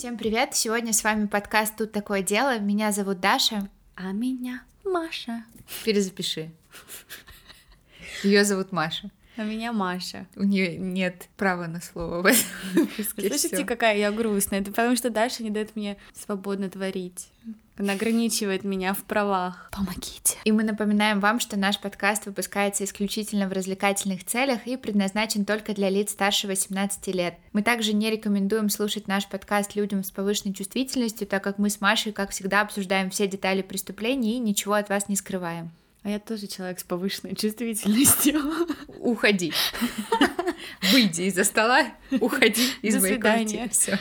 Всем привет! Сегодня с вами подкаст «Тут такое дело». Меня зовут Даша. А меня Маша. Перезапиши. Ее зовут Маша. А меня Маша. У нее нет права на слово в этом выпуске. Слушайте, всё. какая я грустная. Это потому что Даша не дает мне свободно творить. Она ограничивает меня в правах. Помогите. И мы напоминаем вам, что наш подкаст выпускается исключительно в развлекательных целях и предназначен только для лиц старше 18 лет. Мы также не рекомендуем слушать наш подкаст людям с повышенной чувствительностью, так как мы с Машей, как всегда, обсуждаем все детали преступлений и ничего от вас не скрываем. А я тоже человек с повышенной чувствительностью. Уходи. Выйди из-за стола, уходи из До моей свидания. квартиры. Всё.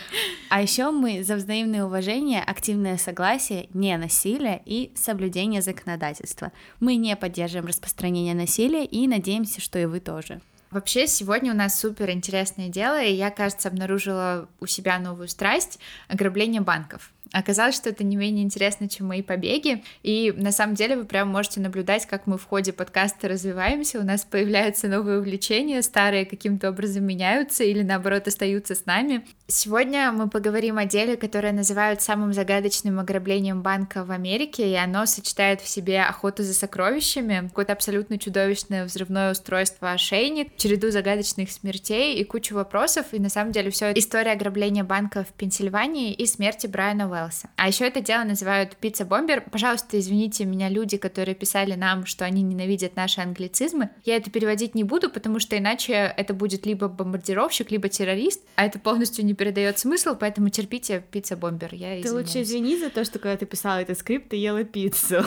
А еще мы за взаимное уважение, активное согласие, не насилие и соблюдение законодательства. Мы не поддерживаем распространение насилия и надеемся, что и вы тоже. Вообще, сегодня у нас супер интересное дело, и я, кажется, обнаружила у себя новую страсть — ограбление банков. Оказалось, что это не менее интересно, чем мои побеги, и на самом деле вы прям можете наблюдать, как мы в ходе подкаста развиваемся, у нас появляются новые увлечения, старые каким-то образом меняются или наоборот остаются с нами. Сегодня мы поговорим о деле, которое называют самым загадочным ограблением банка в Америке, и оно сочетает в себе охоту за сокровищами, какое-то абсолютно чудовищное взрывное устройство ошейник, череду загадочных смертей и кучу вопросов, и на самом деле все история ограбления банка в Пенсильвании и смерти Брайана Уэллса. А еще это дело называют пицца-бомбер. Пожалуйста, извините меня, люди, которые писали нам, что они ненавидят наши англицизмы. Я это переводить не буду, потому что иначе это будет либо бомбардировщик, либо террорист, а это полностью не передает смысл, поэтому терпите пицца-бомбер. Я Ты извиняюсь. лучше извини за то, что когда ты писала этот скрипт, ты ела пиццу.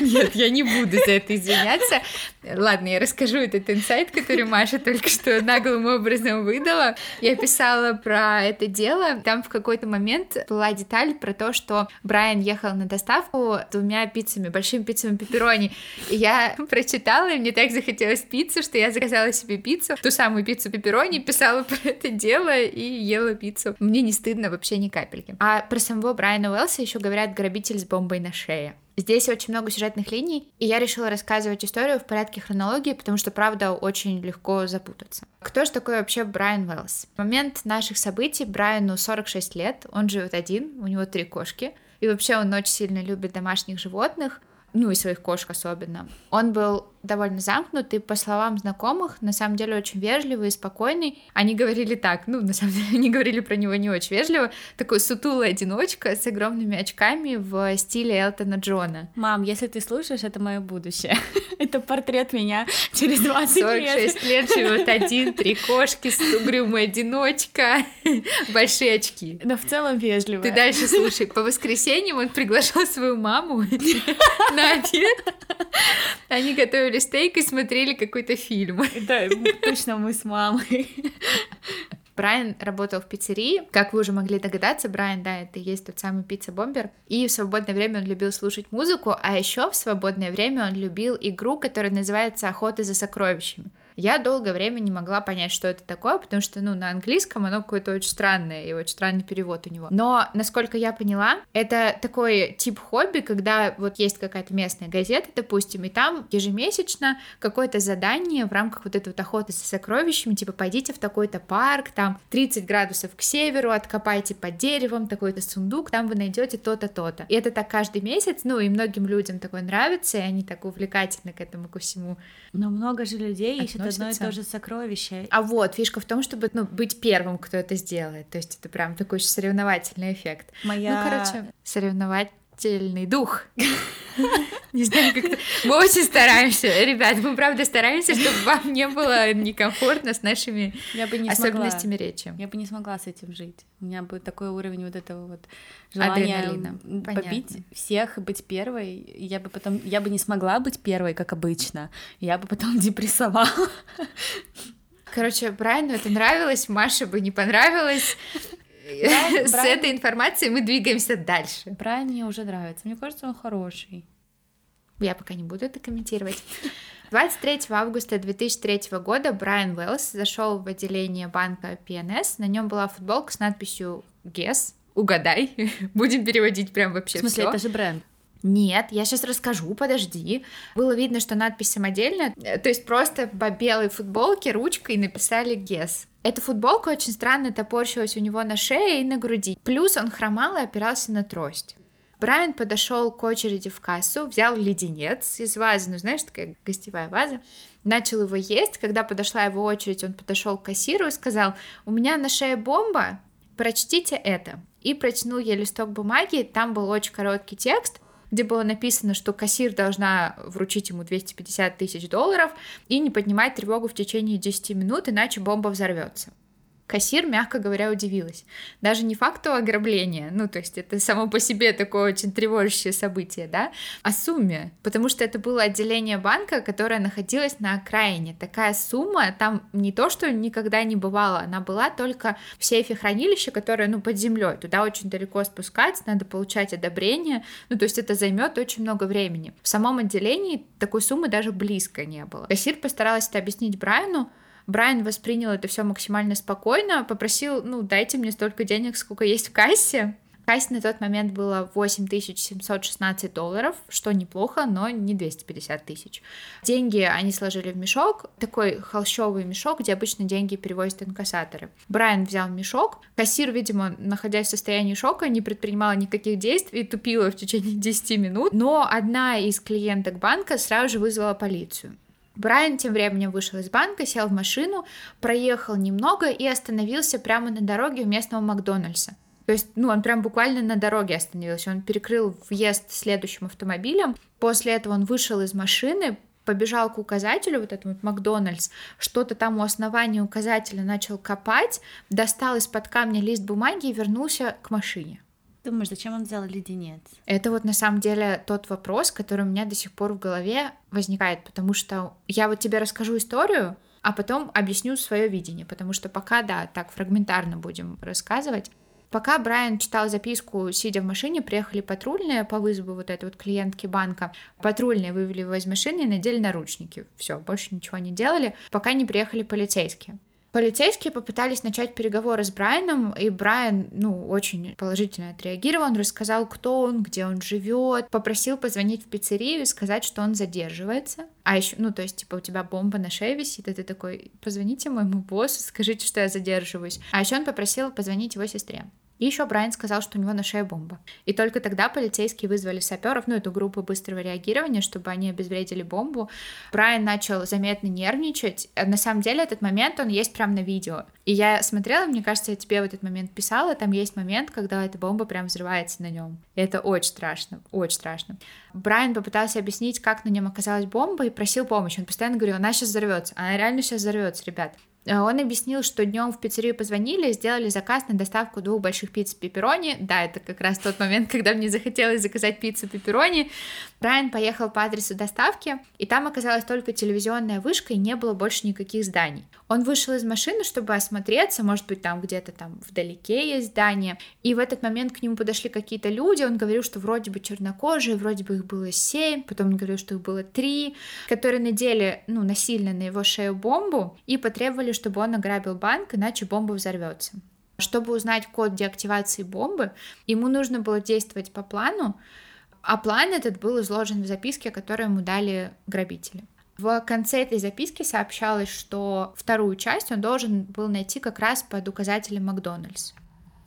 Нет, я не буду за это извиняться. Ладно, я расскажу этот инсайт, который Маша только что наглым образом выдала. Я писала про это дело. Там в какой-то момент была деталь про то, что Брайан ехал на доставку двумя пиццами, большими пиццами пепперони. И я прочитала, и мне так захотелось пиццу, что я заказала себе пиццу, ту самую пиццу пепперони, писала про это дело и ела пиццу. Мне не стыдно вообще ни капельки. А про самого Брайана Уэллса еще говорят грабитель с бомбой на шее. Здесь очень много сюжетных линий, и я решила рассказывать историю в порядке хронологии, потому что, правда, очень легко запутаться. Кто же такой вообще Брайан Уэллс? В момент наших событий Брайану 46 лет, он живет один, у него три кошки, и вообще он очень сильно любит домашних животных, ну и своих кошек особенно. Он был довольно замкнутый, по словам знакомых, на самом деле очень вежливый и спокойный. Они говорили так, ну, на самом деле, они говорили про него не очень вежливо, такой сутулый одиночка с огромными очками в стиле Элтона Джона. Мам, если ты слушаешь, это мое будущее. Это портрет меня через 20 лет. 46 лет живет один, три кошки, угрюмая одиночка, большие очки. Но в целом вежливо. Ты дальше слушай. По воскресеньям он приглашал свою маму на обед. Они готовили стейк и смотрели какой-то фильм. Да, точно мы с мамой. Брайан работал в пиццерии. Как вы уже могли догадаться, Брайан, да, это и есть тот самый пицца-бомбер. И в свободное время он любил слушать музыку, а еще в свободное время он любил игру, которая называется «Охота за сокровищами». Я долгое время не могла понять, что это такое, потому что, ну, на английском оно какое-то очень странное, и очень странный перевод у него. Но, насколько я поняла, это такой тип хобби, когда вот есть какая-то местная газета, допустим, и там ежемесячно какое-то задание в рамках вот этой вот охоты за сокровищами, типа, пойдите в такой-то парк, там 30 градусов к северу, откопайте под деревом такой-то сундук, там вы найдете то-то, то-то. И это так каждый месяц, ну, и многим людям такое нравится, и они так увлекательно к этому ко всему Но много же людей ищет одно и Относятся. то же сокровище. А вот фишка в том, чтобы ну, быть первым, кто это сделает. То есть это прям такой соревновательный эффект. Моя... Ну, короче, соревновательный дух. Не знаю, как Мы очень стараемся, ребят, мы правда стараемся, чтобы вам не было некомфортно с нашими я бы не особенностями смогла. речи. Я бы не смогла с этим жить. У меня бы такой уровень вот этого вот желания Адреналина. побить Понятно. всех и быть первой. Я бы потом, я бы не смогла быть первой, как обычно. Я бы потом депрессовала. Короче, Брайану это нравилось, Маше бы не понравилось. Брайан- С Брайан- этой информацией мы двигаемся дальше. Брайан мне уже нравится. Мне кажется, он хороший. Я пока не буду это комментировать. 23 августа 2003 года Брайан Уэллс зашел в отделение банка PNS. На нем была футболка с надписью Guess. Угадай. Будем переводить прям вообще В смысле, всё. это же бренд. Нет, я сейчас расскажу, подожди. Было видно, что надпись самодельная, э, то есть просто по белой футболке ручкой написали «Гес». Эта футболка очень странно топорщилась у него на шее и на груди. Плюс он хромал и опирался на трость. Брайан подошел к очереди в кассу, взял леденец из вазы, ну знаешь, такая гостевая ваза, начал его есть. Когда подошла его очередь, он подошел к кассиру и сказал, у меня на шее бомба, прочтите это. И протянул ей листок бумаги, там был очень короткий текст, где было написано, что кассир должна вручить ему 250 тысяч долларов и не поднимать тревогу в течение 10 минут, иначе бомба взорвется. Кассир, мягко говоря, удивилась. Даже не факту ограбления, ну, то есть это само по себе такое очень тревожащее событие, да, а сумме, потому что это было отделение банка, которое находилось на окраине. Такая сумма там не то, что никогда не бывало, она была только в сейфе хранилища, которое, ну, под землей. Туда очень далеко спускаться, надо получать одобрение, ну, то есть это займет очень много времени. В самом отделении такой суммы даже близко не было. Кассир постаралась это объяснить Брайану, Брайан воспринял это все максимально спокойно, попросил, ну, дайте мне столько денег, сколько есть в кассе. В кассе на тот момент было 8716 долларов, что неплохо, но не 250 тысяч. Деньги они сложили в мешок, такой холщовый мешок, где обычно деньги перевозят инкассаторы. Брайан взял мешок, кассир, видимо, находясь в состоянии шока, не предпринимала никаких действий, тупила в течение 10 минут, но одна из клиенток банка сразу же вызвала полицию. Брайан тем временем вышел из банка, сел в машину, проехал немного и остановился прямо на дороге у местного Макдональдса. То есть, ну, он прям буквально на дороге остановился. Он перекрыл въезд следующим автомобилем. После этого он вышел из машины, побежал к указателю, вот этому вот Макдональдс, что-то там у основания указателя начал копать, достал из-под камня лист бумаги и вернулся к машине. Думаешь, зачем он взял леденец? Это вот на самом деле тот вопрос, который у меня до сих пор в голове возникает, потому что я вот тебе расскажу историю, а потом объясню свое видение, потому что пока, да, так фрагментарно будем рассказывать. Пока Брайан читал записку, сидя в машине, приехали патрульные по вызову вот этой вот клиентки банка. Патрульные вывели его из машины и надели наручники. Все, больше ничего не делали, пока не приехали полицейские. Полицейские попытались начать переговоры с Брайаном, и Брайан, ну, очень положительно отреагировал. Он рассказал, кто он, где он живет, попросил позвонить в пиццерию и сказать, что он задерживается. А еще, ну, то есть, типа, у тебя бомба на шее висит, и ты такой, позвоните моему боссу, скажите, что я задерживаюсь. А еще он попросил позвонить его сестре. И еще Брайан сказал, что у него на шее бомба. И только тогда полицейские вызвали саперов, ну, эту группу быстрого реагирования, чтобы они обезвредили бомбу. Брайан начал заметно нервничать. На самом деле этот момент, он есть прям на видео. И я смотрела, мне кажется, я тебе в этот момент писала, там есть момент, когда эта бомба прям взрывается на нем. И это очень страшно, очень страшно. Брайан попытался объяснить, как на нем оказалась бомба, и просил помощи. Он постоянно говорил, она сейчас взорвется, она реально сейчас взорвется, ребят. Э, он объяснил, что днем в пиццерию позвонили, сделали заказ на доставку двух больших пицц пепперони. Да, это как раз тот момент, когда мне захотелось заказать пиццу пепперони. Брайан поехал по адресу доставки, и там оказалась только телевизионная вышка, и не было больше никаких зданий. Он вышел из машины, чтобы осмотреться, может быть, там где-то там вдалеке есть здание. И в этот момент к нему подошли какие-то люди, он говорил, что вроде бы чернокожие, вроде бы их было семь, потом он говорил, что их было три, которые надели, ну, насильно на его шею бомбу и потребовали хотели, чтобы он ограбил банк, иначе бомба взорвется. Чтобы узнать код деактивации бомбы, ему нужно было действовать по плану, а план этот был изложен в записке, которую ему дали грабители. В конце этой записки сообщалось, что вторую часть он должен был найти как раз под указателем Макдональдс.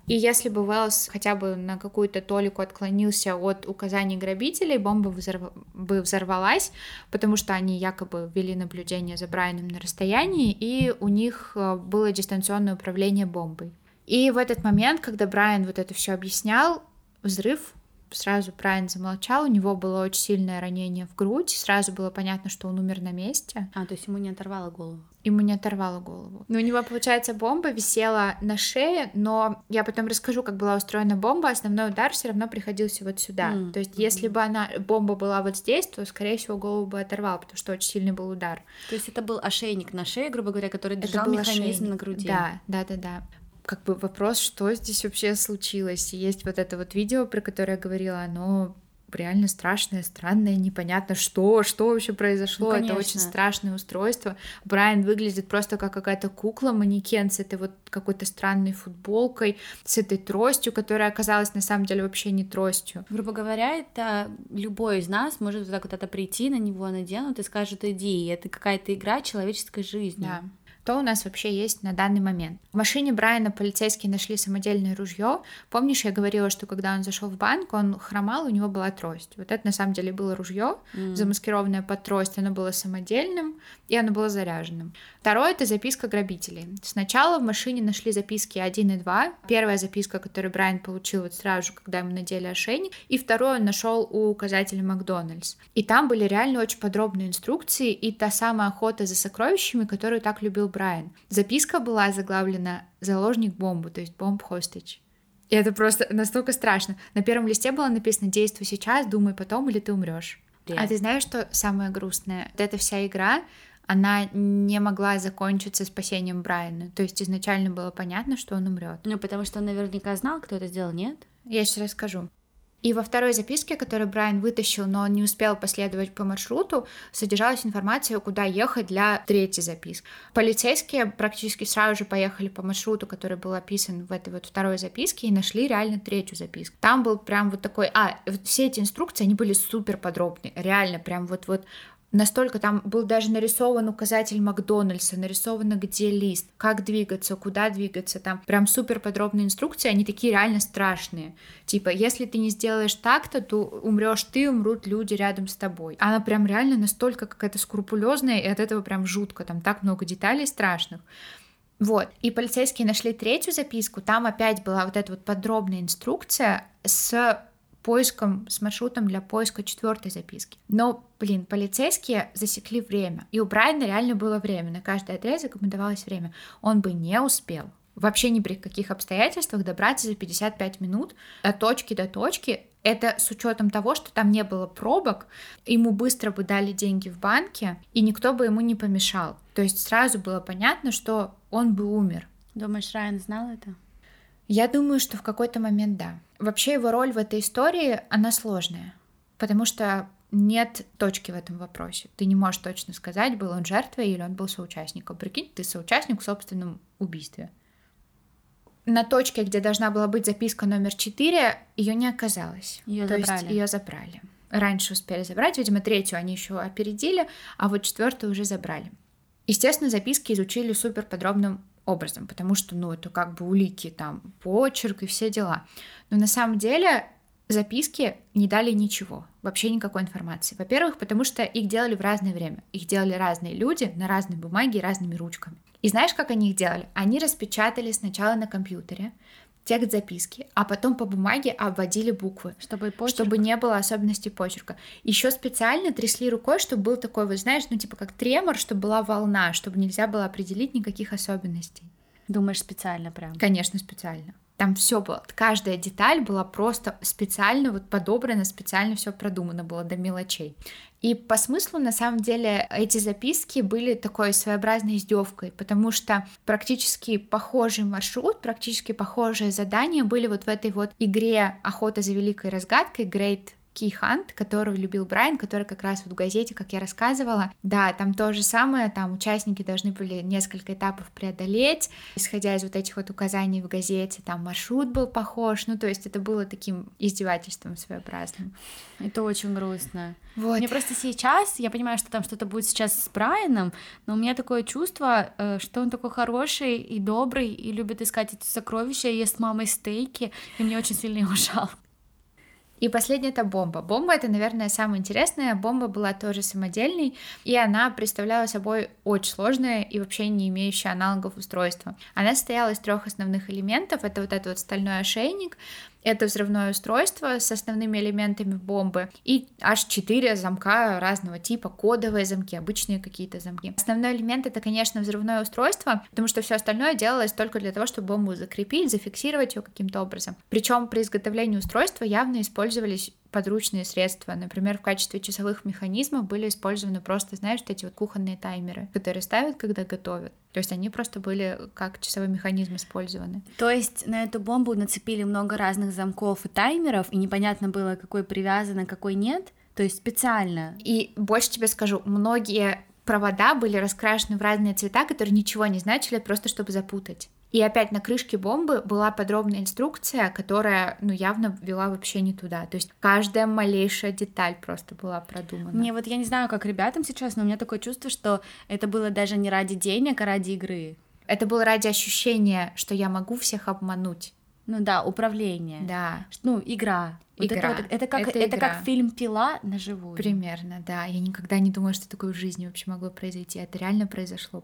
И если бы Уэллс хотя бы на какую-то толику отклонился от указаний грабителей, бомба взорв... бы взорвалась, потому что они якобы вели наблюдение за Брайаном на расстоянии, и у них э, было дистанционное управление бомбой. И в этот момент, когда Брайан вот это все объяснял, взрыв сразу Брайан замолчал, у него было очень сильное ранение в грудь, сразу было понятно, что он умер на месте. А, то есть ему не оторвало голову? Ему не оторвало голову. Но у него, получается, бомба висела на шее, но я потом расскажу, как была устроена бомба, основной удар все равно приходился вот сюда. Mm. То есть, если бы она, бомба была вот здесь, то, скорее всего, голову бы оторвал, потому что очень сильный был удар. То есть это был ошейник на шее, грубо говоря, который держал механизм ошейник. на груди. Да, да, да, да как бы вопрос, что здесь вообще случилось. есть вот это вот видео, про которое я говорила, оно реально страшное, странное, непонятно что, что вообще произошло. Ну, это очень страшное устройство. Брайан выглядит просто как какая-то кукла, манекен с этой вот какой-то странной футболкой, с этой тростью, которая оказалась на самом деле вообще не тростью. Грубо говоря, это любой из нас может вот так вот это прийти на него, наденут и скажет, иди, и это какая-то игра человеческой жизни. Да. Что у нас вообще есть на данный момент? В машине Брайана полицейские нашли самодельное ружье. Помнишь, я говорила, что когда он зашел в банк, он хромал, у него была трость. Вот это на самом деле было ружье, М. замаскированное под трость, оно было самодельным и оно было заряженным. Второе это записка грабителей. Сначала в машине нашли записки 1 и 2. Первая записка, которую Брайан получил вот сразу же, когда ему надели ошейник, и вторую он нашел у указателя Макдональдс. И там были реально очень подробные инструкции и та самая охота за сокровищами, которую так любил Брайан. Записка была заглавлена «Заложник бомбу», то есть «Бомб хостич». И это просто настолько страшно. На первом листе было написано «Действуй сейчас, думай потом, или ты умрешь». А ты знаешь, что самое грустное? Вот эта вся игра, она не могла закончиться спасением Брайана. То есть изначально было понятно, что он умрет. Ну, потому что он наверняка знал, кто это сделал, нет? Я сейчас расскажу. И во второй записке, которую Брайан вытащил, но он не успел последовать по маршруту, содержалась информация, куда ехать для третьей записки. Полицейские практически сразу же поехали по маршруту, который был описан в этой вот второй записке, и нашли реально третью записку. Там был прям вот такой... А, все эти инструкции, они были супер подробные, реально прям вот-вот Настолько там был даже нарисован указатель Макдональдса, нарисовано где лист, как двигаться, куда двигаться, там прям супер подробные инструкции, они такие реально страшные. Типа, если ты не сделаешь так-то, то умрешь ты, умрут люди рядом с тобой. Она прям реально настолько какая-то скрупулезная, и от этого прям жутко, там так много деталей страшных. Вот, и полицейские нашли третью записку, там опять была вот эта вот подробная инструкция с поиском, с маршрутом для поиска четвертой записки. Но, блин, полицейские засекли время. И у Брайана реально было время. На каждый отрезок ему давалось время. Он бы не успел вообще ни при каких обстоятельствах добраться за 55 минут от точки до точки. Это с учетом того, что там не было пробок, ему быстро бы дали деньги в банке, и никто бы ему не помешал. То есть сразу было понятно, что он бы умер. Думаешь, Райан знал это? Я думаю, что в какой-то момент да. Вообще его роль в этой истории, она сложная, потому что нет точки в этом вопросе. Ты не можешь точно сказать, был он жертвой или он был соучастником. Прикинь, ты соучастник в собственном убийстве. На точке, где должна была быть записка номер 4, ее не оказалось. Ее То забрали. есть ее забрали. Раньше успели забрать, видимо, третью они еще опередили, а вот четвертую уже забрали. Естественно, записки изучили супер подробным образом, потому что, ну, это как бы улики, там, почерк и все дела. Но на самом деле записки не дали ничего, вообще никакой информации. Во-первых, потому что их делали в разное время. Их делали разные люди на разной бумаге и разными ручками. И знаешь, как они их делали? Они распечатали сначала на компьютере текст записки, а потом по бумаге обводили буквы, Чтобы почерк... чтобы не было особенностей почерка. Еще специально трясли рукой, чтобы был такой, вот знаешь, ну типа как тремор, чтобы была волна, чтобы нельзя было определить никаких особенностей. Думаешь, специально прям? Конечно, специально. Там все было, каждая деталь была просто специально вот подобрана, специально все продумано было до мелочей. И по смыслу, на самом деле, эти записки были такой своеобразной издевкой, потому что практически похожий маршрут, практически похожие задания были вот в этой вот игре «Охота за великой разгадкой» Great Hunt, которую любил Брайан, который как раз вот в газете, как я рассказывала, да, там то же самое, там участники должны были несколько этапов преодолеть, исходя из вот этих вот указаний в газете, там маршрут был похож, ну то есть это было таким издевательством своеобразным. Это очень грустно. Вот. Мне просто сейчас, я понимаю, что там что-то будет сейчас с Брайаном, но у меня такое чувство, э, что он такой хороший и добрый, и любит искать эти сокровища, и ест с мамой стейки, и мне очень сильно его жалко. И последняя это бомба. Бомба это, наверное, самое интересное. Бомба была тоже самодельной, и она представляла собой очень сложное и вообще не имеющее аналогов устройство. Она состояла из трех основных элементов. Это вот этот вот стальной ошейник, это взрывное устройство с основными элементами бомбы и аж четыре замка разного типа, кодовые замки, обычные какие-то замки. Основной элемент это, конечно, взрывное устройство, потому что все остальное делалось только для того, чтобы бомбу закрепить, зафиксировать ее каким-то образом. Причем при изготовлении устройства явно использовались подручные средства. Например, в качестве часовых механизмов были использованы просто, знаешь, вот эти вот кухонные таймеры, которые ставят, когда готовят. То есть они просто были как часовой механизм использованы. То есть на эту бомбу нацепили много разных замков и таймеров, и непонятно было, какой привязан, а какой нет? То есть специально? И больше тебе скажу, многие провода были раскрашены в разные цвета, которые ничего не значили, просто чтобы запутать. И опять на крышке бомбы была подробная инструкция, которая, ну, явно вела вообще не туда. То есть каждая малейшая деталь просто была продумана. Мне вот, я не знаю, как ребятам сейчас, но у меня такое чувство, что это было даже не ради денег, а ради игры. Это было ради ощущения, что я могу всех обмануть. Ну да, управление. Да. Ну, игра. Вот игра. Это, вот, это, как, Это это, игра. как фильм Пила на живую. Примерно, да. Я никогда не думала, что такое в жизни вообще могло произойти. Это реально произошло.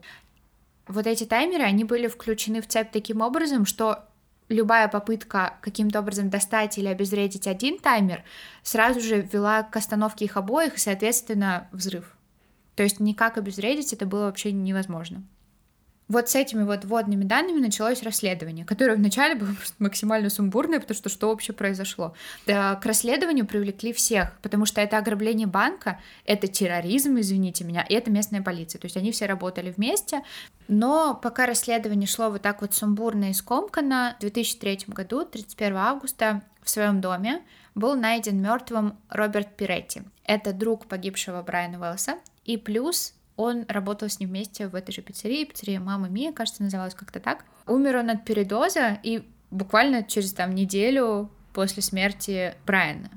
Вот эти таймеры, они были включены в цепь таким образом, что любая попытка каким-то образом достать или обезвредить один таймер сразу же вела к остановке их обоих и, соответственно, взрыв. То есть никак обезвредить это было вообще невозможно. Вот с этими вот вводными данными началось расследование, которое вначале было максимально сумбурное, потому что что вообще произошло. Да, к расследованию привлекли всех, потому что это ограбление банка, это терроризм, извините меня, и это местная полиция. То есть они все работали вместе, но пока расследование шло вот так вот сумбурно и скомканно, в 2003 году, 31 августа, в своем доме был найден мертвым Роберт Пиретти. Это друг погибшего Брайана Уэллса, и плюс он работал с ним вместе в этой же пиццерии, пиццерия Мама Мия, кажется, называлась как-то так. Умер он от передоза, и буквально через там неделю после смерти Брайана.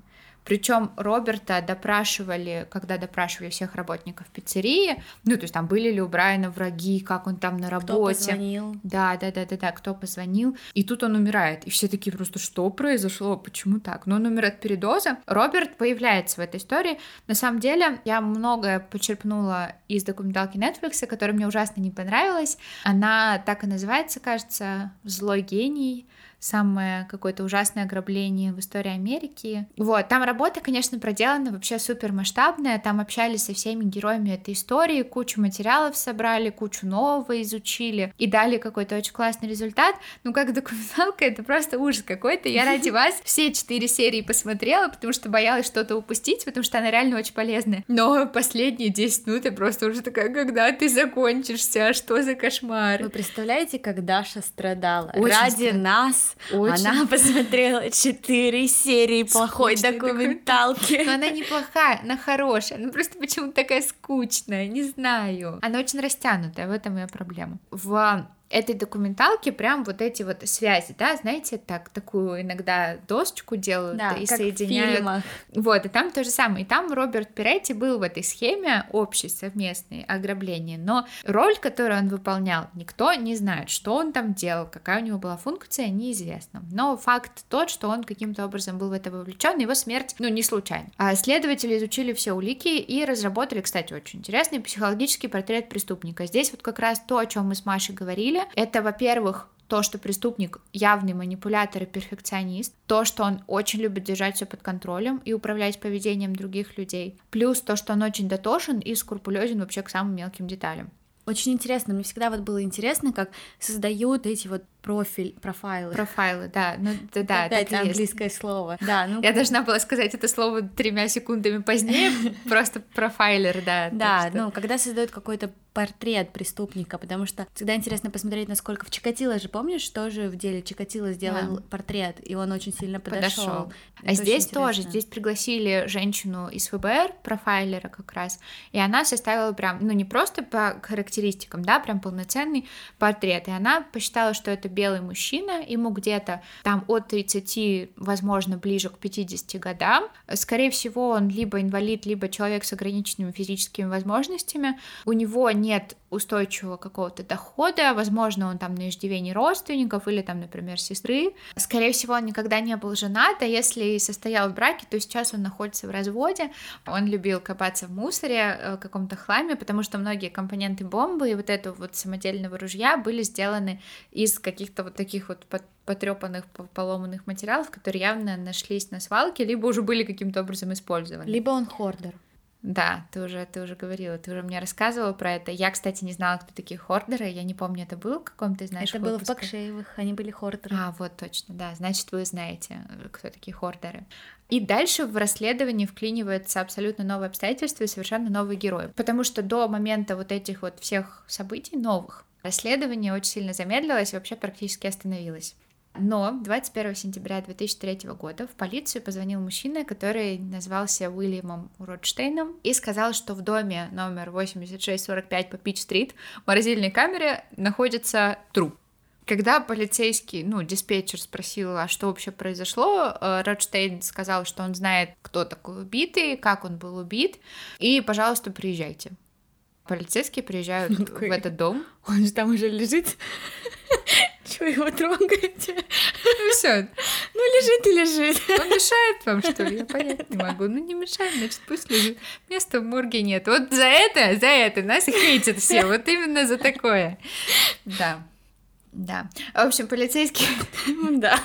Причем Роберта допрашивали, когда допрашивали всех работников пиццерии, ну, то есть там были ли у Брайана враги, как он там на Кто работе. позвонил? Да, да, да, да, да, кто позвонил. И тут он умирает. И все такие просто, что произошло, почему так? Но он умер от передоза. Роберт появляется в этой истории. На самом деле, я многое почерпнула из документалки Netflix, которая мне ужасно не понравилась. Она так и называется, кажется, «Злой гений» самое какое-то ужасное ограбление в истории Америки. Вот, там работа, конечно, проделана вообще супер масштабная, там общались со всеми героями этой истории, кучу материалов собрали, кучу нового изучили и дали какой-то очень классный результат. Ну, как документалка, это просто ужас какой-то. Я ради вас все четыре серии посмотрела, потому что боялась что-то упустить, потому что она реально очень полезная. Но последние 10 минут я просто уже такая, когда ты закончишься, что за кошмар? Вы представляете, как Даша страдала? Очень Ради страдала. нас Очень. она посмотрела четыре серии плохой Скучной документалки. Но она неплохая, она хорошая. Она просто почему-то такая скучная, не знаю. Она очень растянутая, в этом ее проблема. В этой документалке прям вот эти вот связи, да, знаете, так такую иногда досочку делают Да, и как в соединяют. фильмах. Вот, и там то же самое. И там Роберт Пиретти был в этой схеме общей, совместной ограбления. Но роль, которую он выполнял, никто не знает, что он там делал, какая у него была функция, неизвестно. Но факт тот, что он каким-то образом был в это вовлечен, его смерть, ну, не случайно. А следователи изучили все улики и разработали, кстати, очень интересный психологический портрет преступника. Здесь вот как раз то, о чем мы с Машей говорили, это, во-первых, то, что преступник явный манипулятор и перфекционист, то, что он очень любит держать все под контролем и управлять поведением других людей, плюс то, что он очень дотошен и скрупулезен вообще к самым мелким деталям. Очень интересно, мне всегда вот было интересно, как создают эти вот профиль, профайлы. Профайлы, да, ну да, да, Опять так и есть. английское слово. Да, ну Я должна была сказать это слово тремя секундами позднее, просто профайлер, да. Да, ну, когда создают какой-то портрет преступника, потому что всегда интересно посмотреть, насколько в Чикатило же, помнишь, тоже в деле Чикатило сделал Да. портрет, и он очень сильно подошел. подошел. Это А здесь тоже, здесь пригласили женщину из ФБР, профайлера как раз, и она составила прям, ну не просто по характеристикам, да, прям полноценный портрет, и она посчитала, что это белый мужчина, ему где-то там от 30, возможно, ближе к 50 годам, скорее всего, он либо инвалид, либо человек с ограниченными физическими возможностями, у него нет устойчивого какого-то дохода, возможно, он там на иждивении родственников или там, например, сестры. Скорее всего, он никогда не был женат, а если состоял в браке, то сейчас он находится в разводе. Он любил копаться в мусоре, э, каком-то хламе, потому что многие компоненты бомбы и вот этого вот самодельного ружья были сделаны из каких-то вот таких вот потрепанных, по- поломанных материалов, которые явно нашлись на свалке, либо уже были каким-то образом использованы. Либо он хордер. Да, ты уже, ты уже говорила, ты уже мне рассказывала про это. Я, кстати, не знала, кто такие хордеры. Я не помню, это был в каком-то наших Это было в? Бакшеевых, они были хордеры. А, вот точно, да. Значит, вы знаете, э, кто такие хордеры. И дальше в расследовании вклинивается абсолютно новые обстоятельства и совершенно новый герой. Потому что до момента вот этих вот всех событий новых Расследование очень сильно замедлилось и вообще практически остановилось. Но 21 сентября 2003 года в полицию позвонил мужчина, который назвался Уильямом Ротштейном и сказал, что в доме номер 8645 по Пич-стрит в морозильной камере находится труп. Когда полицейский, ну, диспетчер спросил, а что вообще произошло, э, Ротштейн сказал, что он знает, кто такой убитый, как он был убит, и, пожалуйста, приезжайте. Полицейские приезжают в этот дом. Он же там уже лежит. Чего его трогаете? Ну все. Ну лежит и лежит. Он мешает вам, что ли? Я понять не могу. Ну не мешает, значит пусть лежит. Места в морге нет. Вот за это, за это нас хейтят все. Вот именно за такое. Да. Да. В общем, полицейские... Да.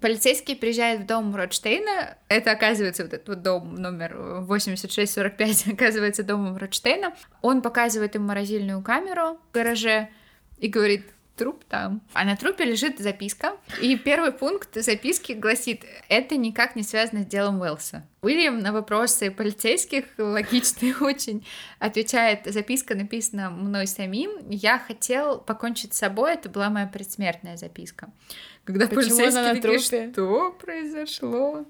Полицейские приезжают в дом Ротштейна. Это оказывается вот этот вот дом номер 8645, оказывается домом Ротштейна. Он показывает им морозильную камеру в гараже и говорит, труп там. А на трупе лежит записка. И первый пункт записки гласит, это никак не связано с делом Уэлса. Уильям на вопросы полицейских, логичный очень, отвечает, записка написана мной самим, я хотел покончить с собой, это была моя предсмертная записка. Когда Почему полицейские она на такие, трупе? что произошло?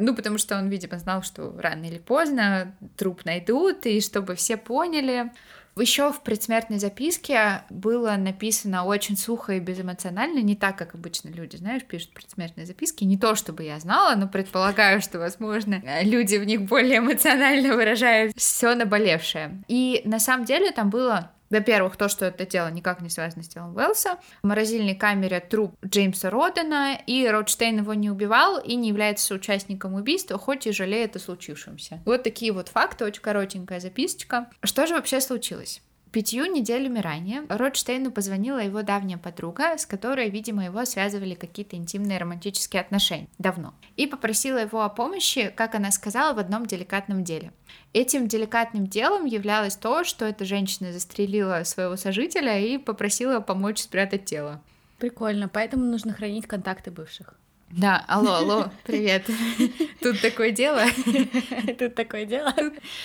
Ну, потому что он, видимо, знал, что рано или поздно труп найдут, и чтобы все поняли. Еще в предсмертной записке было написано очень сухо и безэмоционально, не так, как обычно люди, знаешь, пишут предсмертные записки. Не то, чтобы я знала, но предполагаю, что, возможно, люди в них более эмоционально выражают все наболевшее. И на самом деле там было во-первых, то, что это дело никак не связано с делом Уэллса. В морозильной камере труп Джеймса Родена, и Ротштейн его не убивал и не является участником убийства, хоть и жалеет о случившемся. Вот такие вот факты, очень коротенькая записочка. Что же вообще случилось? Пятью неделями ранее Ротштейну позвонила его давняя подруга, с которой, видимо, его связывали какие-то интимные романтические отношения давно, и попросила его о помощи, как она сказала, в одном деликатном деле. Этим деликатным делом являлось то, что эта женщина застрелила своего сожителя и попросила помочь спрятать тело. Прикольно, поэтому нужно хранить контакты бывших. Да, алло, алло, привет. Тут такое дело. Тут такое дело.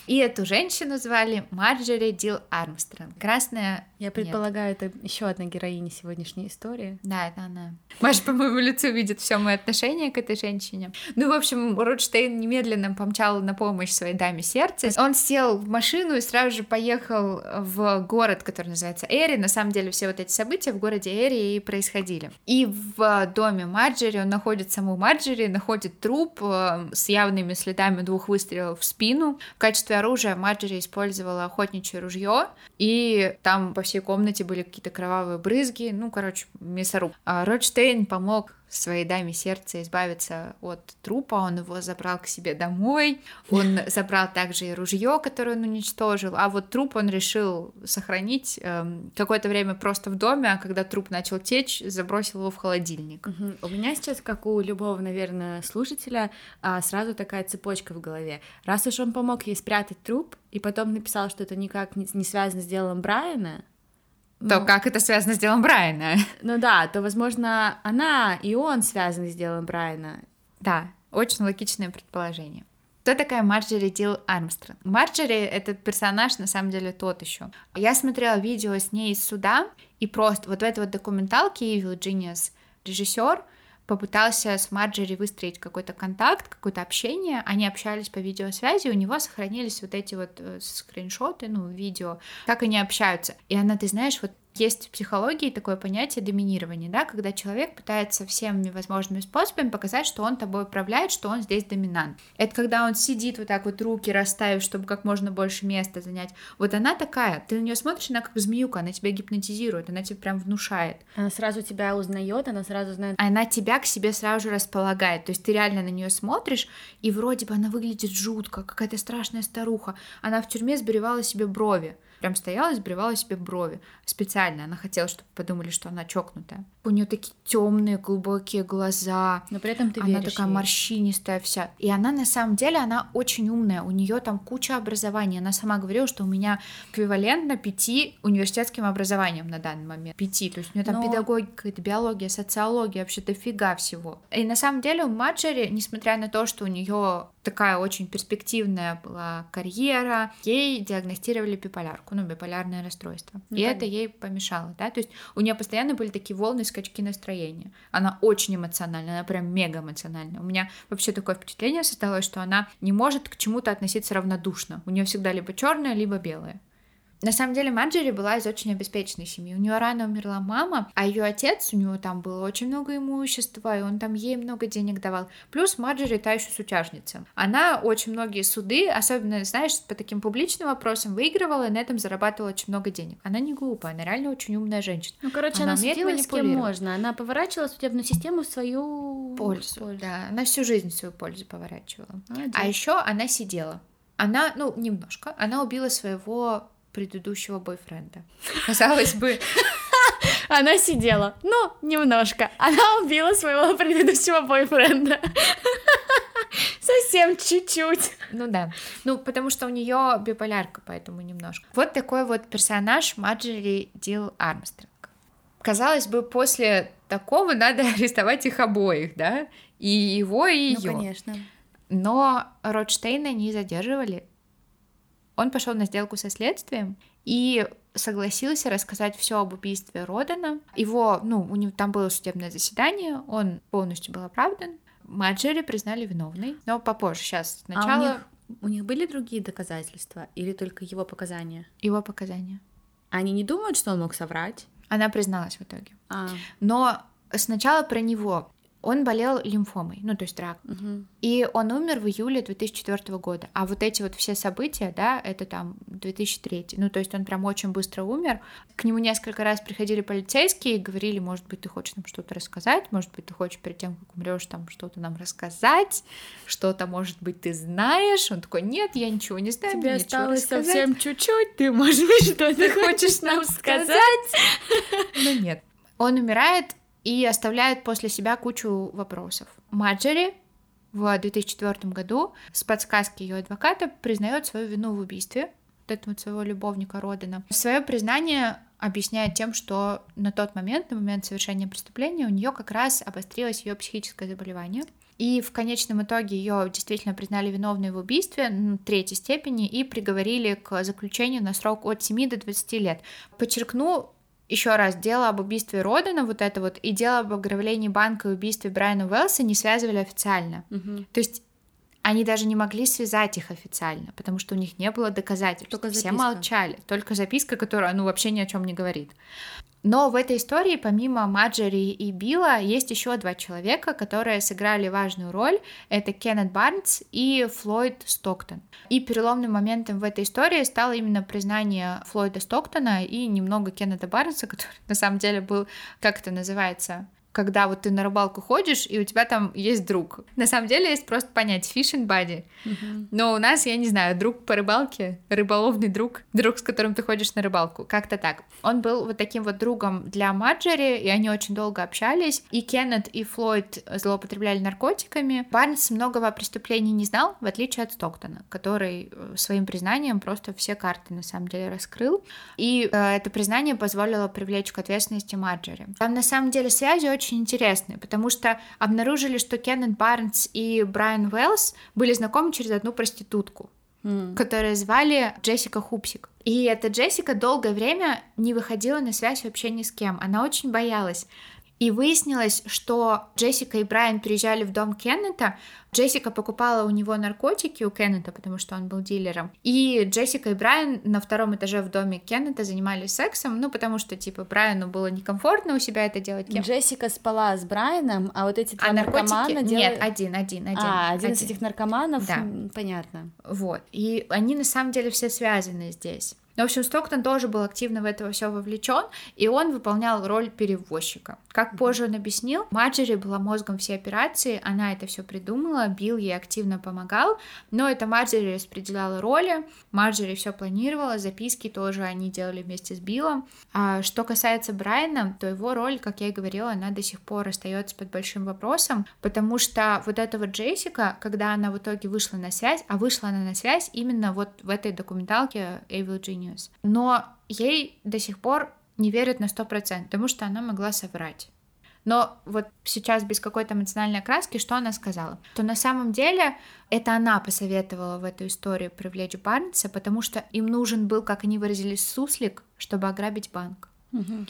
И эту женщину звали Марджери Дил Армстронг. Красная... Я предполагаю, это еще одна героиня сегодняшней истории. Да, это она. Маша по моему лицу видит все мое отношение к этой женщине. Ну, в общем, Ротштейн немедленно помчал на помощь своей даме сердца. Он сел в машину и сразу же поехал в город, который называется Эри. На самом деле все вот эти события в городе Эри и происходили. И в доме Марджери он находит саму Марджери, находит труп э, с явными следами двух выстрелов в спину. В качестве оружия Марджери использовала охотничье ружье, и там по всей комнате были какие-то кровавые брызги, ну, короче, мясоруб. А Ротштейн помог своей даме сердца избавиться от трупа, он его забрал к себе домой, он забрал также и ружье, которое он уничтожил, а вот труп он решил сохранить эм, какое-то время просто в доме, а когда труп начал течь, забросил его в холодильник. Мгм. У меня сейчас, как у любого, наверное, слушателя, а, сразу такая цепочка в голове. Раз уж он помог ей спрятать труп, и потом написал, что это никак не связано с делом Брайана, То ну, как это связано с делом Брайана? ну да, то, возможно, она и он связаны с делом Брайана. Да, очень логичное предположение. Кто такая Марджери Дил Армстронг? Марджери — это персонаж, на самом деле, тот еще. Я смотрела видео с ней из суда, и просто вот в этой вот документалке Evil Genius режиссер попытался с Марджери выстроить какой-то контакт, какое-то общение, они общались по видеосвязи, у него сохранились вот эти вот э, скриншоты, ну, видео, как они общаются. И она, ты знаешь, вот есть в психологии такое понятие доминирования, да, когда человек пытается всеми возможными способами показать, что он тобой управляет, что он здесь доминант. Это когда он сидит вот так вот руки расставив, чтобы как можно больше места занять. Вот она такая, ты на нее смотришь, она как змеюка, она тебя гипнотизирует, она тебе прям внушает. Она сразу тебя узнает, она сразу знает. Она тебя к себе сразу же располагает. То есть ты реально на нее смотришь, и вроде бы она выглядит жутко, какая-то страшная старуха. Она в тюрьме сбривала себе брови. Прям стояла и сбривала себе брови. Специально. Она хотела, чтобы подумали, что она чокнутая. У нее такие темные, глубокие глаза. Но при этом ты она такая ей. морщинистая вся. И она на самом деле, она очень умная. У нее там куча образований. Она сама говорила, что у меня эквивалентно пяти университетским образованием на данный момент. Пяти. То есть у нее там Но- педагогика, биология, социология, вообще дофига всего. И на самом деле у Маджери, несмотря на то, что у нее такая очень перспективная была карьера, ей диагностировали биполярку, ну, биполярное расстройство. Ну, и понятно. это ей помешало, да, то есть у нее постоянно были такие волны, скачки настроения. Она очень эмоциональна, она прям мега эмоциональна. У меня вообще такое впечатление создалось, что она не может к чему-то относиться равнодушно. У нее всегда либо черное, либо белое. На самом деле Марджери была из очень обеспеченной семьи. У нее рано умерла мама, а ее отец, у него там было очень много имущества, и он там ей много денег давал. Плюс Марджери та еще сутяжница. Она очень многие суды, особенно, знаешь, по таким публичным вопросам выигрывала, и на этом зарабатывала очень много денег. Она не глупая, она реально очень умная женщина. Ну, короче, она, она судила с кем можно. Она поворачивала судебную систему в свою пользу. пользу. Да, она всю жизнь в свою пользу поворачивала. Молодец. А еще она сидела. Она, ну, немножко, она убила своего предыдущего бойфренда. Казалось бы, она сидела, ну, немножко. Она убила своего предыдущего бойфренда. Совсем чуть-чуть. Ну да. Ну, потому что у нее биполярка, поэтому немножко. Вот такой вот персонаж Маджери Дил Армстронг. Казалось бы, после такого надо арестовать их обоих, да? И его, и ее. Ну, конечно. Но Ротштейна не задерживали. Он пошел на сделку со следствием и согласился рассказать все об убийстве Родена. Его, ну, у него там было судебное заседание, он полностью был оправдан. Маджери признали виновной, но попозже, сейчас сначала... А у, них, у них были другие доказательства или только его показания? Его показания. Они не думают, что он мог соврать? Она призналась в итоге. А. Но сначала про него. Он болел лимфомой, ну то есть рак. Угу. И он умер в июле 2004 года. А вот эти вот все события, да, это там 2003. Ну то есть он прям очень быстро умер. К нему несколько раз приходили полицейские и говорили, может быть, ты хочешь нам что-то рассказать, может быть, ты хочешь перед тем, как умрешь, там что-то нам рассказать, что-то, может быть, ты знаешь. Он такой, нет, я ничего не знаю. Тебе осталось совсем чуть-чуть, ты, может быть, что-то хочешь нам сказать? Ну нет. Он умирает и оставляет после себя кучу вопросов. Маджери в 2004 году с подсказки ее адвоката признает свою вину в убийстве вот этого своего любовника Родена. Свое признание объясняет тем, что на тот момент, на момент совершения преступления, у нее как раз обострилось ее психическое заболевание. И в конечном итоге ее действительно признали виновной в убийстве ну, третьей степени и приговорили к заключению на срок от 7 до 20 лет. Подчеркну, еще раз, дело об убийстве Родена, вот это вот, и дело об ограблении банка и убийстве Брайана Уэллса не связывали официально. Угу. То есть они даже не могли связать их официально, потому что у них не было доказательств. Только Все молчали. Только записка, которая, ну, вообще ни о чем не говорит. Но в этой истории, помимо Маджери и Билла, есть еще два человека, которые сыграли важную роль. Это Кеннет Барнс и Флойд Стоктон. И переломным моментом в этой истории стало именно признание Флойда Стоктона и немного Кеннета Барнса, который на самом деле был, как это называется, когда вот ты на рыбалку ходишь, и у тебя там есть друг. На самом деле есть просто понять fishing buddy. Uh-huh. Но у нас, я не знаю, друг по рыбалке, рыболовный друг, друг, с которым ты ходишь на рыбалку, как-то так. Он был вот таким вот другом для Маджери, и они очень долго общались. И Кеннет и Флойд злоупотребляли наркотиками. Барнс многого о преступлении не знал, в отличие от Стоктона, который э, своим признанием просто все карты на самом деле раскрыл. И э, это признание позволило привлечь к ответственности Маджери. Там на самом деле связи очень очень интересные, потому что обнаружили, что Кеннет Барнс и Брайан Уэллс были знакомы через одну проститутку, mm. которую звали Джессика Хупсик. И эта Джессика долгое время не выходила на связь вообще ни с кем. Она очень боялась. И выяснилось, что Джессика и Брайан приезжали в дом Кеннета, Джессика покупала у него наркотики у Кеннета, потому что он был дилером. И Джессика и Брайан на втором этаже в доме Кеннета занимались сексом, ну, потому что, типа, Брайану было некомфортно у себя это делать. Кем? Джессика спала с Брайаном, а вот эти два а наркомана делали... Нет, один, один, один. А, один, один. из этих наркоманов, да. понятно. Вот, и они на самом деле все связаны здесь. Но, в общем, Стоктон тоже был активно в это все вовлечен, и он выполнял роль перевозчика. Как позже он объяснил, Маджери была мозгом всей операции, она это все придумала, Билл ей активно помогал, но это Маджери распределяла роли, Маджери все планировала, записки тоже они делали вместе с Биллом. А что касается Брайана, то его роль, как я и говорила, она до сих пор остается под большим вопросом, потому что вот эта вот Джессика, когда она в итоге вышла на связь, а вышла она на связь именно вот в этой документалке Evil Genius, Genius. Но ей до сих пор не верят на 100%, потому что она могла соврать. Но вот сейчас без какой-то эмоциональной окраски, что она сказала? То на самом деле это она посоветовала в эту историю привлечь Барнса, потому что им нужен был, как они выразились, суслик, чтобы ограбить банк. Мгм.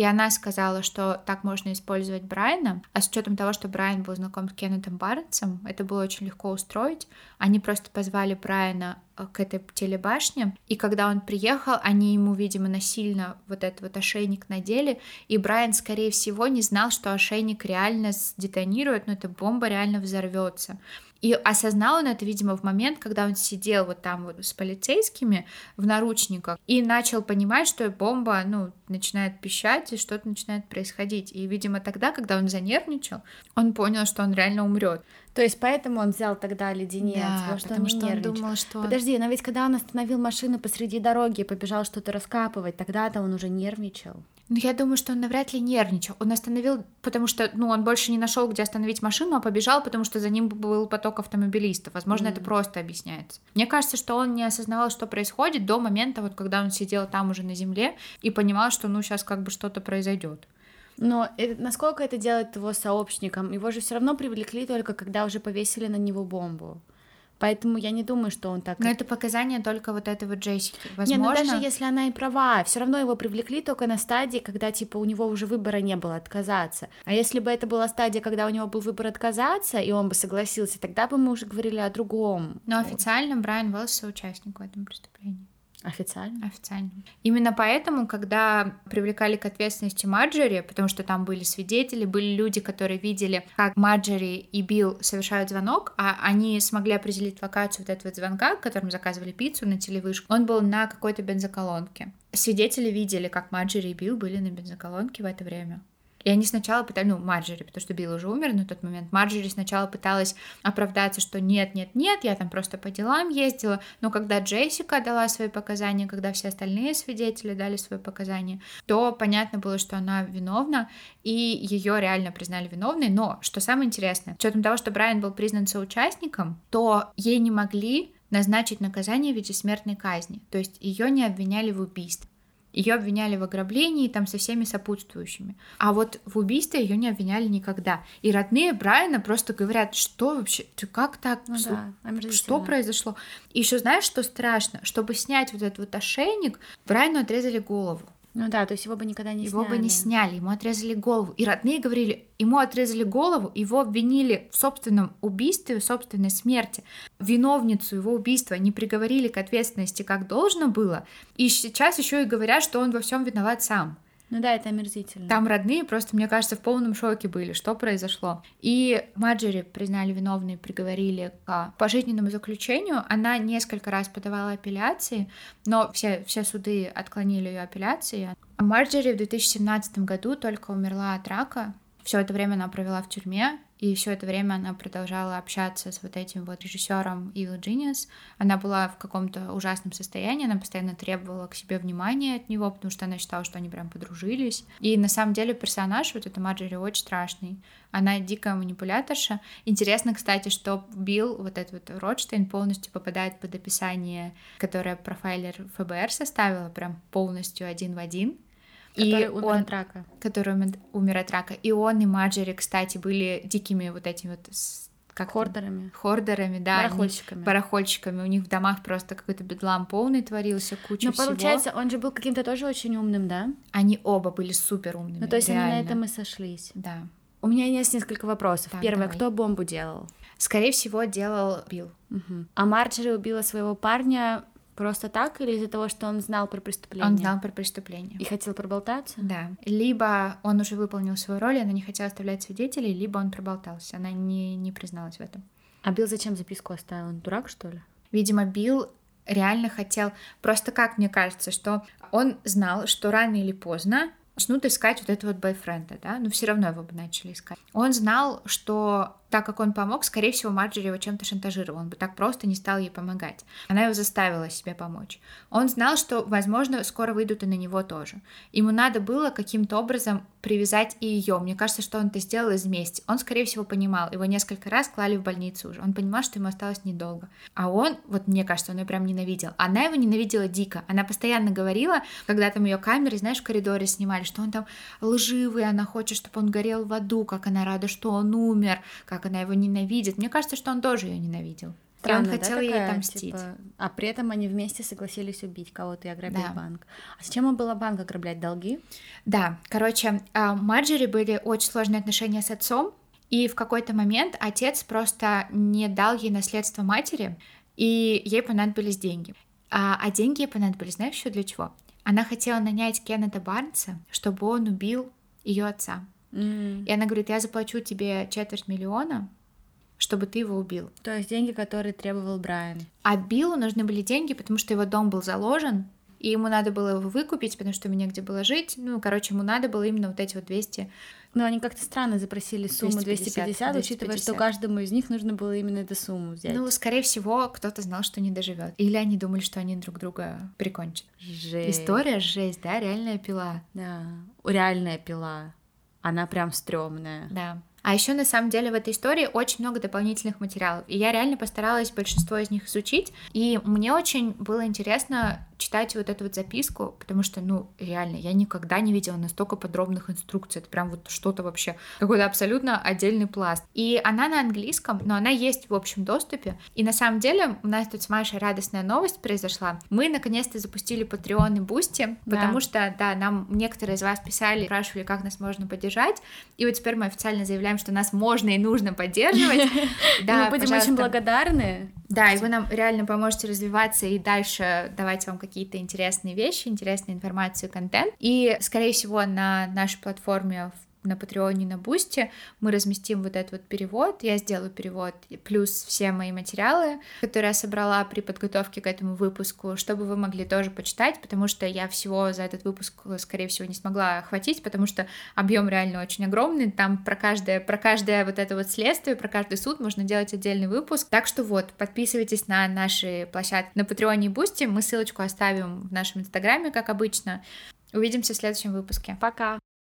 И она сказала, что так можно использовать Брайана, а с учетом того, что Брайан был знаком с Кеннетом Барнсом, это было очень легко устроить. Они просто позвали Брайана э, к этой телебашне, и когда он приехал, они ему, видимо, насильно вот этот вот ошейник надели, и Брайан, скорее всего, не знал, что ошейник реально сдетонирует, но эта бомба реально взорвется. И осознал он это, видимо, в момент, когда он сидел вот там вот с полицейскими в наручниках и начал понимать, что бомба, ну, начинает пищать и что-то начинает происходить. И, видимо, тогда, когда он занервничал, он понял, что он реально умрет. То есть поэтому он взял тогда леденец, потому что потому он что он нервничал. думал, что... он- Подожди, но ведь когда он остановил машину посреди дороги и побежал что-то раскапывать, тогда-то он уже нервничал. Ну, я думаю, что он навряд ли нервничал. Он остановил, потому что, ну, он больше не нашел, где остановить машину, а побежал, потому что за ним был поток автомобилистов. Возможно, это Мгм. просто объясняется. Мне кажется, что он не осознавал, что происходит до момента, вот когда он сидел там уже на земле и понимал, что, ну, сейчас как бы что-то произойдет. Но э, насколько это делает его сообщником? Его же все равно привлекли только когда уже повесили на него бомбу. Поэтому я не думаю, что он так... Но это показания только вот этого Джессики. Не, Возможно, ну даже если она и права, все равно его привлекли только на стадии, когда типа у него уже выбора не было отказаться. А если бы это была стадия, когда у него был выбор отказаться, и он бы согласился, тогда бы мы уже говорили о другом. но официально Брайан Уэллс соучастник в этом преступлении. Официально. Официально. Именно поэтому, когда привлекали к ответственности Марджори, потому что там были свидетели, были люди, которые видели, как Марджори и Билл совершают звонок, а они смогли определить локацию вот этого звонка, которым заказывали пиццу на телевышку, он был на какой-то бензоколонке. Свидетели видели, как Марджори и Билл были на бензоколонке в это время. И они сначала пытались, ну, Марджери, потому что Билл уже умер на тот момент, Марджери сначала пыталась оправдаться, что нет, нет, нет, я там просто по делам ездила, но когда Джессика дала свои показания, когда все остальные свидетели дали свои показания, то понятно было, что она виновна, и ее реально признали виновной, но, что самое интересное, с учетом того, что Брайан был признан соучастником, то ей не могли назначить наказание в виде смертной казни, то есть ее не обвиняли в убийстве. Ее обвиняли в ограблении там со всеми сопутствующими. А вот в убийстве ее не обвиняли никогда. И родные Брайана просто говорят, что вообще, ты как так? Ну Слу- да. Что произошло? И еще знаешь, что страшно? Чтобы снять вот этот вот ошейник, Брайану отрезали голову. Ну да, то есть его бы никогда не его сняли. бы не сняли, ему отрезали голову. И родные говорили, ему отрезали голову, его обвинили в собственном убийстве, в собственной смерти. Виновницу его убийства не приговорили к ответственности, как должно было. И сейчас еще и говорят, что он во всем виноват сам. Ну да, это омерзительно. Там родные просто, мне кажется, в полном шоке были, что произошло. И Марджери признали виновной, приговорили к пожизненному заключению. Она несколько раз подавала апелляции, но все, все суды отклонили ее апелляции. А Марджери в 2017 году только умерла от рака. Все это время она провела в тюрьме, и все это время она продолжала общаться с вот этим вот режиссером Evil Genius. Она была в каком-то ужасном состоянии, она постоянно требовала к себе внимания от него, потому что она считала, что они прям подружились. И на самом деле персонаж, вот эта Марджери, очень страшный. Она дикая манипуляторша. Интересно, кстати, что Билл, вот этот вот Ротштейн, полностью попадает под описание, которое профайлер ФБР составила, прям полностью один в один. Который и умер он, от рака. который умер- умер от рака. И он и Марджери, кстати, были дикими вот этими вот как Хордерами. хордерами, да, они- Барахольщиками. барахольщиками. У них в домах просто какой-то бедлам полный творился, куча Но всего. получается, он же был каким-то тоже очень умным, да? Они оба были супер умными. Ну то есть они на реально. этом и сошлись. Да. У меня есть несколько вопросов. Так, Первое, давай. кто бомбу делал? Скорее всего, делал Билл. Мгм. А Марджери убила своего парня просто так или из-за того, что он знал про преступление? Он знал про преступление. И хотел проболтаться? Да. Либо он уже выполнил свою роль, и она не хотела оставлять свидетелей, либо он проболтался. Она не, не призналась в этом. А Билл зачем записку оставил? Он дурак, что ли? Видимо, Билл реально хотел... Просто как мне кажется, что он знал, что рано или поздно начнут искать вот этого вот бойфренда, да, но все равно его бы начали искать. Он знал, что так как он помог, скорее всего, Марджери его чем-то шантажировал, он бы так просто не стал ей помогать. Она его заставила себе помочь. Он знал, что, возможно, скоро выйдут и на него тоже. Ему надо было каким-то образом привязать и ее. Мне кажется, что он это сделал из мести. Он, скорее всего, понимал. Его несколько раз клали в больницу уже. Он понимал, что ему осталось недолго. А он, вот мне кажется, он ее прям ненавидел. Она его ненавидела дико. Она постоянно говорила, когда там ее камеры, знаешь, в коридоре снимали, что он там лживый, она хочет, чтобы он горел в аду, как она рада, что он умер, как она его ненавидит. Мне кажется, что он тоже ее ненавидел. Странно, и он хотел да, ей отомстить. Типа, а при этом они вместе согласились убить кого-то и ограбить да. банк. А зачем он было банк ограблять? Долги? Да, короче, а, у Маджери были очень сложные отношения с отцом, и в какой-то момент отец просто не дал ей наследство матери, и ей понадобились деньги. А, а деньги ей понадобились, знаешь, еще для чего? Она хотела нанять Кеннета Барнса, чтобы он убил ее отца. Mm. И она говорит, я заплачу тебе четверть миллиона, чтобы ты его убил. То есть деньги, которые требовал Брайан. А Биллу нужны были деньги, потому что его дом был заложен, и ему надо было его выкупить, потому что ему негде было жить. Ну, короче, ему надо было именно вот эти вот 200 но они как-то странно запросили сумму 250, 250, 250, учитывая, что каждому из них нужно было именно эту сумму взять. Ну, скорее всего, кто-то знал, что не доживет. Или они думали, что они друг друга прикончат. Жесть. История жесть, да, реальная пила. Да, реальная пила. Она прям стрёмная. Да. А еще на самом деле в этой истории очень много дополнительных материалов. И я реально постаралась большинство из них изучить. И мне очень было интересно читать вот эту вот записку, потому что, ну, реально, я никогда не видела настолько подробных инструкций. Это прям вот что-то вообще, какой-то абсолютно отдельный пласт. И она на английском, но она есть в общем доступе. И на самом деле у нас тут с Машей радостная новость произошла. Мы наконец-то запустили Patreon и Boosty, потому да. что, да, нам некоторые из вас писали, спрашивали, как нас можно поддержать. И вот теперь мы официально заявляем, что нас можно и нужно поддерживать. Да, мы будем очень благодарны. Да, и вы нам реально поможете развиваться и дальше давать вам какие-то интересные вещи, интересную информацию, контент. И, скорее всего, на нашей платформе в на Патреоне, на Бусте, мы разместим вот этот вот перевод, я сделаю перевод, плюс все мои материалы, которые я собрала при подготовке к этому выпуску, чтобы вы могли тоже почитать, потому что я всего за этот выпуск, скорее всего, не смогла охватить, потому что объем реально очень огромный, там про каждое, про каждое вот это вот следствие, про каждый суд можно делать отдельный выпуск, так что вот, подписывайтесь на наши площадки на Патреоне и Бусти, мы ссылочку оставим в нашем инстаграме, как обычно. Увидимся в следующем выпуске. Пока!